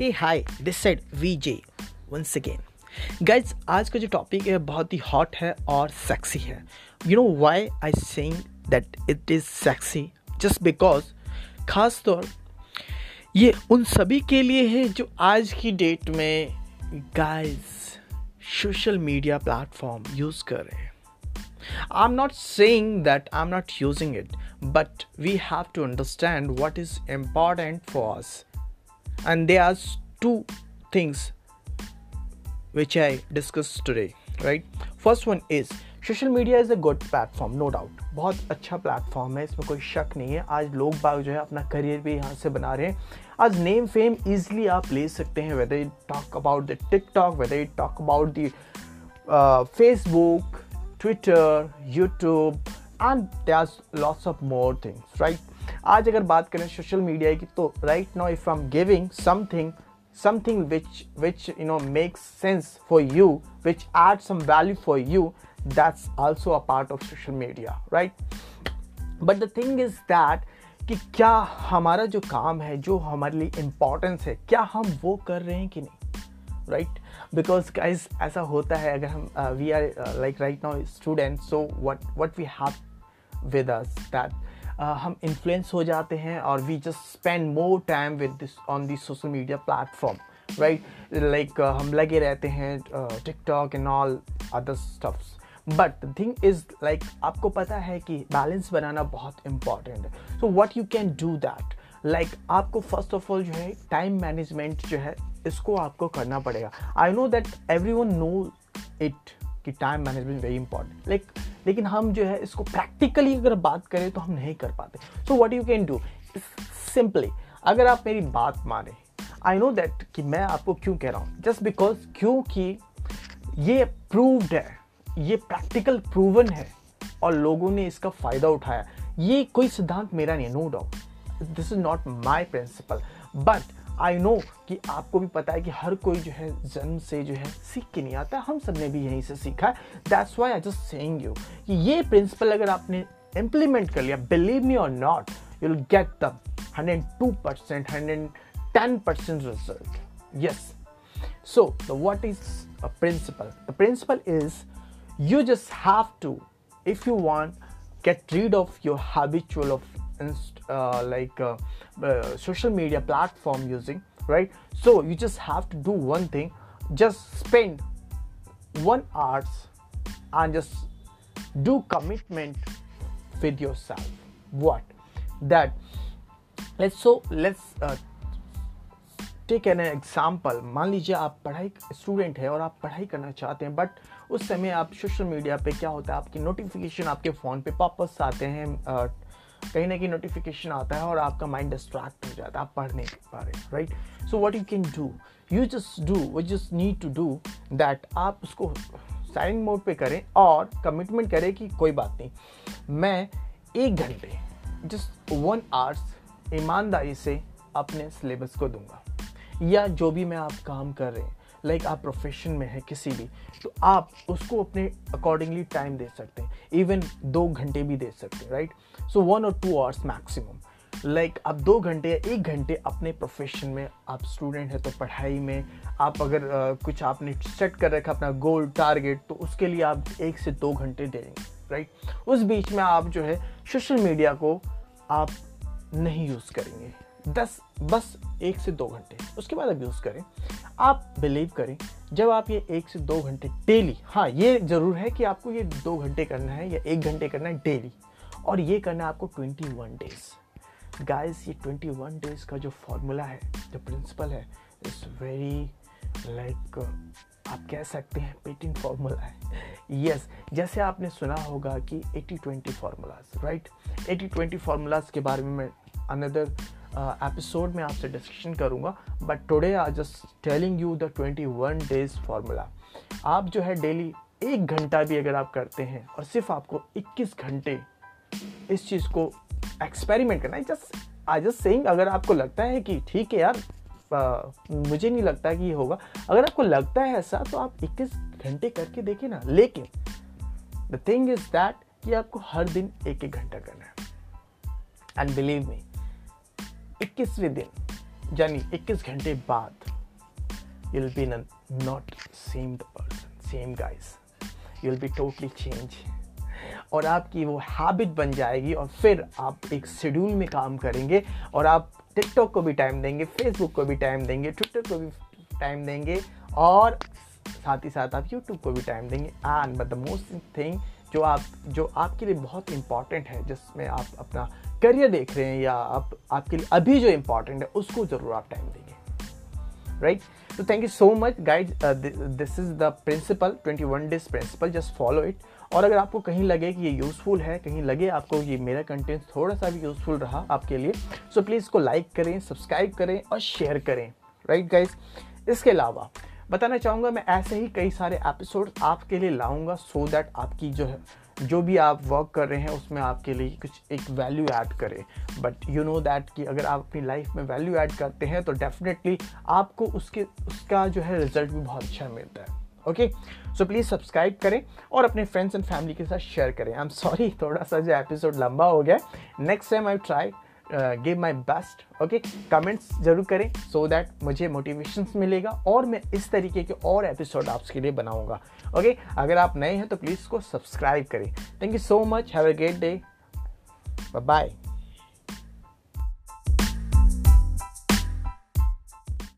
Hey hi this side VJ once again guys आज का जो टॉपिक है, बहुत ही हॉट है और सेक्सी है. You know why I saying that it is sexy just because खास तौर ये उन सभी के लिए है जो आज की डेट में guys social media platform use कर रहे हैं. I'm not saying I am not using it but we have to understand what is important for us. And there are two things which I discussed today, right? First one is social media is a good platform no doubt बहुत अच्छा platform है इसमें कोई शक नहीं है। आज लोग बाग जो है अपना करियर भी यहाँ से बना रहे हैं। आज नेम फेम इजली आप ले सकते हैं whether it talk about the TikTok whether it talk about the Facebook Twitter YouTube and there lots of more things right आज अगर बात करें सोशल मीडिया की तो right now if I am giving something something which which, you know, makes sense for you, which adds some value for you, that's also a part of social media, right? But the thing is that कि क्या हमारा जो काम है, जो हमारे लिए importance है, क्या हम वो कर रहे हैं कि नहीं? राइट बिकॉज़ गाइज़ ऐसा होता है, अगर हम we are like right now student so what what we have with us that हम इन्फ्लुएंस हो जाते हैं और we just spend more time with this on this social media platform right like हम लगे रहते हैं TikTok and all other stuffs but thing is like आपको पता है कि बैलेंस बनाना बहुत इंपॉर्टेंट है. So what you can do that like आपको फ़र्स्ट ऑफ़ ऑल जो है टाइम मैनेजमेंट जो है, इसको आपको करना पड़ेगा. I know that everyone know it कि time management very important like लेकिन हम जो है इसको प्रैक्टिकली अगर बात करें तो हम नहीं कर पाते। So what you can do simply अगर आप मेरी बात माने आई नो दैट कि मैं आपको क्यों कह रहा हूँ? जस्ट बिकॉज़ क्योंकि ये प्रूव्ड है, ये प्रैक्टिकल प्रूवन है और लोगों ने इसका फ़ायदा उठाया। ये कोई सिद्धांत मेरा नहीं no doubt this is not my principle but I know कि आपको भी पता है कि हर कोई जो है जन्म से जो है सीख के नहीं आता, हम सबने भी यहीं से सीखा है। That's why I just saying you कि ये प्रिंसिपल अगर आपने इम्प्लीमेंट कर लिया बिलीव मी और not you will get the hundred two percent hundred ten percent result yes so the what is a principle the principle is you just have to, if you want, get rid of your habitual of uh, like uh, uh, social media platform using right so you just have to do one thing just spend one hours and just do commitment with yourself what that let's so let's uh, take an example मान लीजिए आप पढ़ाई student है और आप पढ़ाई करना चाहते हैं बट उस समय आप सोशल मीडिया पे क्या होता है आपकी नोटिफिकेशन आपके फ़ोन पे वापस आते हैं कहीं ना कहीं नोटिफिकेशन आता है और आपका माइंड डिस्ट्रैक्ट हो जाता है आप पढ़ नहीं पा रहे right so what you can do you just do वो just need to do that आप उसको साइलेंट मोड पे करें और कमिटमेंट करें कि कोई बात नहीं। मैं एक घंटे जस्ट वन आवर्स ईमानदारी से अपने सिलेबस को दूँगा। या जो भी मैं आप काम कर रहे हैं लाइक like आप प्रोफेशन में हैं किसी भी तो आप उसको अपने अकॉर्डिंगली टाइम दे सकते हैं। इवन दो घंटे भी दे सकते हैं राइट सो वन और टू आवर्स मैक्सिमम लाइक आप दो घंटे या एक घंटे अपने प्रोफेशन में आप स्टूडेंट हैं तो पढ़ाई में आप अगर uh, कुछ आपने सेट कर रखा अपना गोल टारगेट तो उसके लिए आप एक से दो घंटे देंगे राइट उस बीच में आप जो है सोशल मीडिया को आप नहीं यूज़ करेंगे। दस बस एक से दो घंटे। उसके बाद अब यूज़ करें। आप बिलीव करें जब आप ये एक से दो घंटे डेली हाँ ये ज़रूर है कि आपको ये दो घंटे करना है या एक घंटे करना है डेली और ये करना है आपको ट्वेंटी वन डेज़ गाइस ये ट्वेंटी वन डेज़ का जो फॉर्मूला है जो प्रिंसिपल है इट्स वेरी लाइक आप कह सकते हैं पेटिंग फार्मूला है। यस yes, जैसे आपने सुना होगा कि 80 20 फार्मूलाज राइट 80 20 फार्मूलाज के बारे में मैं अनदर एपिसोड में आपसे डिस्कशन करूँगा but today I just telling you the 21 days formula आप जो है डेली एक घंटा भी अगर आप करते हैं और सिर्फ़ आपको 21 घंटे इस चीज़ को एक्सपेरिमेंट करना है जस्ट आई जस्ट सेइंग अगर आपको लगता है कि ठीक है यार आ, मुझे नहीं लगता कि ये होगा। अगर आपको लगता है ऐसा तो आप 21 घंटे करके देखिए ना। लेकिन द थिंग इज़ दैट कि आपको हर दिन एक एक घंटा करना है। एंड बिलीव मी इक्कीसवें दिन, यानी 21 घंटे बाद you will be not same the person same guys you will be totally change और आपकी वो हैबिट बन जाएगी और फिर आप एक शेड्यूल में काम करेंगे और आप टिकटॉक को भी टाइम देंगे फेसबुक को भी टाइम देंगे ट्विटर को भी टाइम देंगे और साथ ही साथ आप यूट्यूब को भी टाइम देंगे. And but the most thing जो आप, जो आपके लिए बहुत इंपॉर्टेंट है, जिसमें आप अपना करियर देख रहे हैं या आप, आपके लिए अभी जो इंपॉर्टेंट है, उसको ज़रूर आप टाइम देंगे। राइट तो thank you so much guys this is the principle 21 days principle just follow it और अगर आपको कहीं लगे कि ये यूज़फुल है, कहीं लगे आपको ये मेरा कंटेंट थोड़ा सा भी यूज़फुल रहा आपके लिए सो प्लीज़ इसको लाइक करें सब्सक्राइब करें और शेयर करें। राइट गाइज़ इसके अलावा, बताना चाहूँगा, मैं ऐसे ही कई सारे एपिसोड आपके लिए लाऊँगा सो so दैट आपकी जो है जो भी आप वर्क कर रहे हैं, उसमें आपके लिए कुछ एक वैल्यू ऐड करें। बट यू नो दैट कि अगर आप अपनी लाइफ में वैल्यू ऐड करते हैं तो डेफिनेटली आपको उसके, उसका जो है रिज़ल्ट भी बहुत अच्छा मिलता है। ओके सो प्लीज़ सब्सक्राइब करें और अपने फ्रेंड्स एंड फैमिली के साथ शेयर करें। आई एम सॉरी थोड़ा सा जो एपिसोड लंबा हो गया। Next time I try give my best okay comments ज़रूर करें सो so दैट मुझे मोटिवेशन मिलेगा और मैं इस तरीके के और एपिसोड आपके लिए बनाऊँगा ओके okay? अगर आप नए हैं तो प्लीज़ को सब्सक्राइब करें। Thank you so much have a great day bye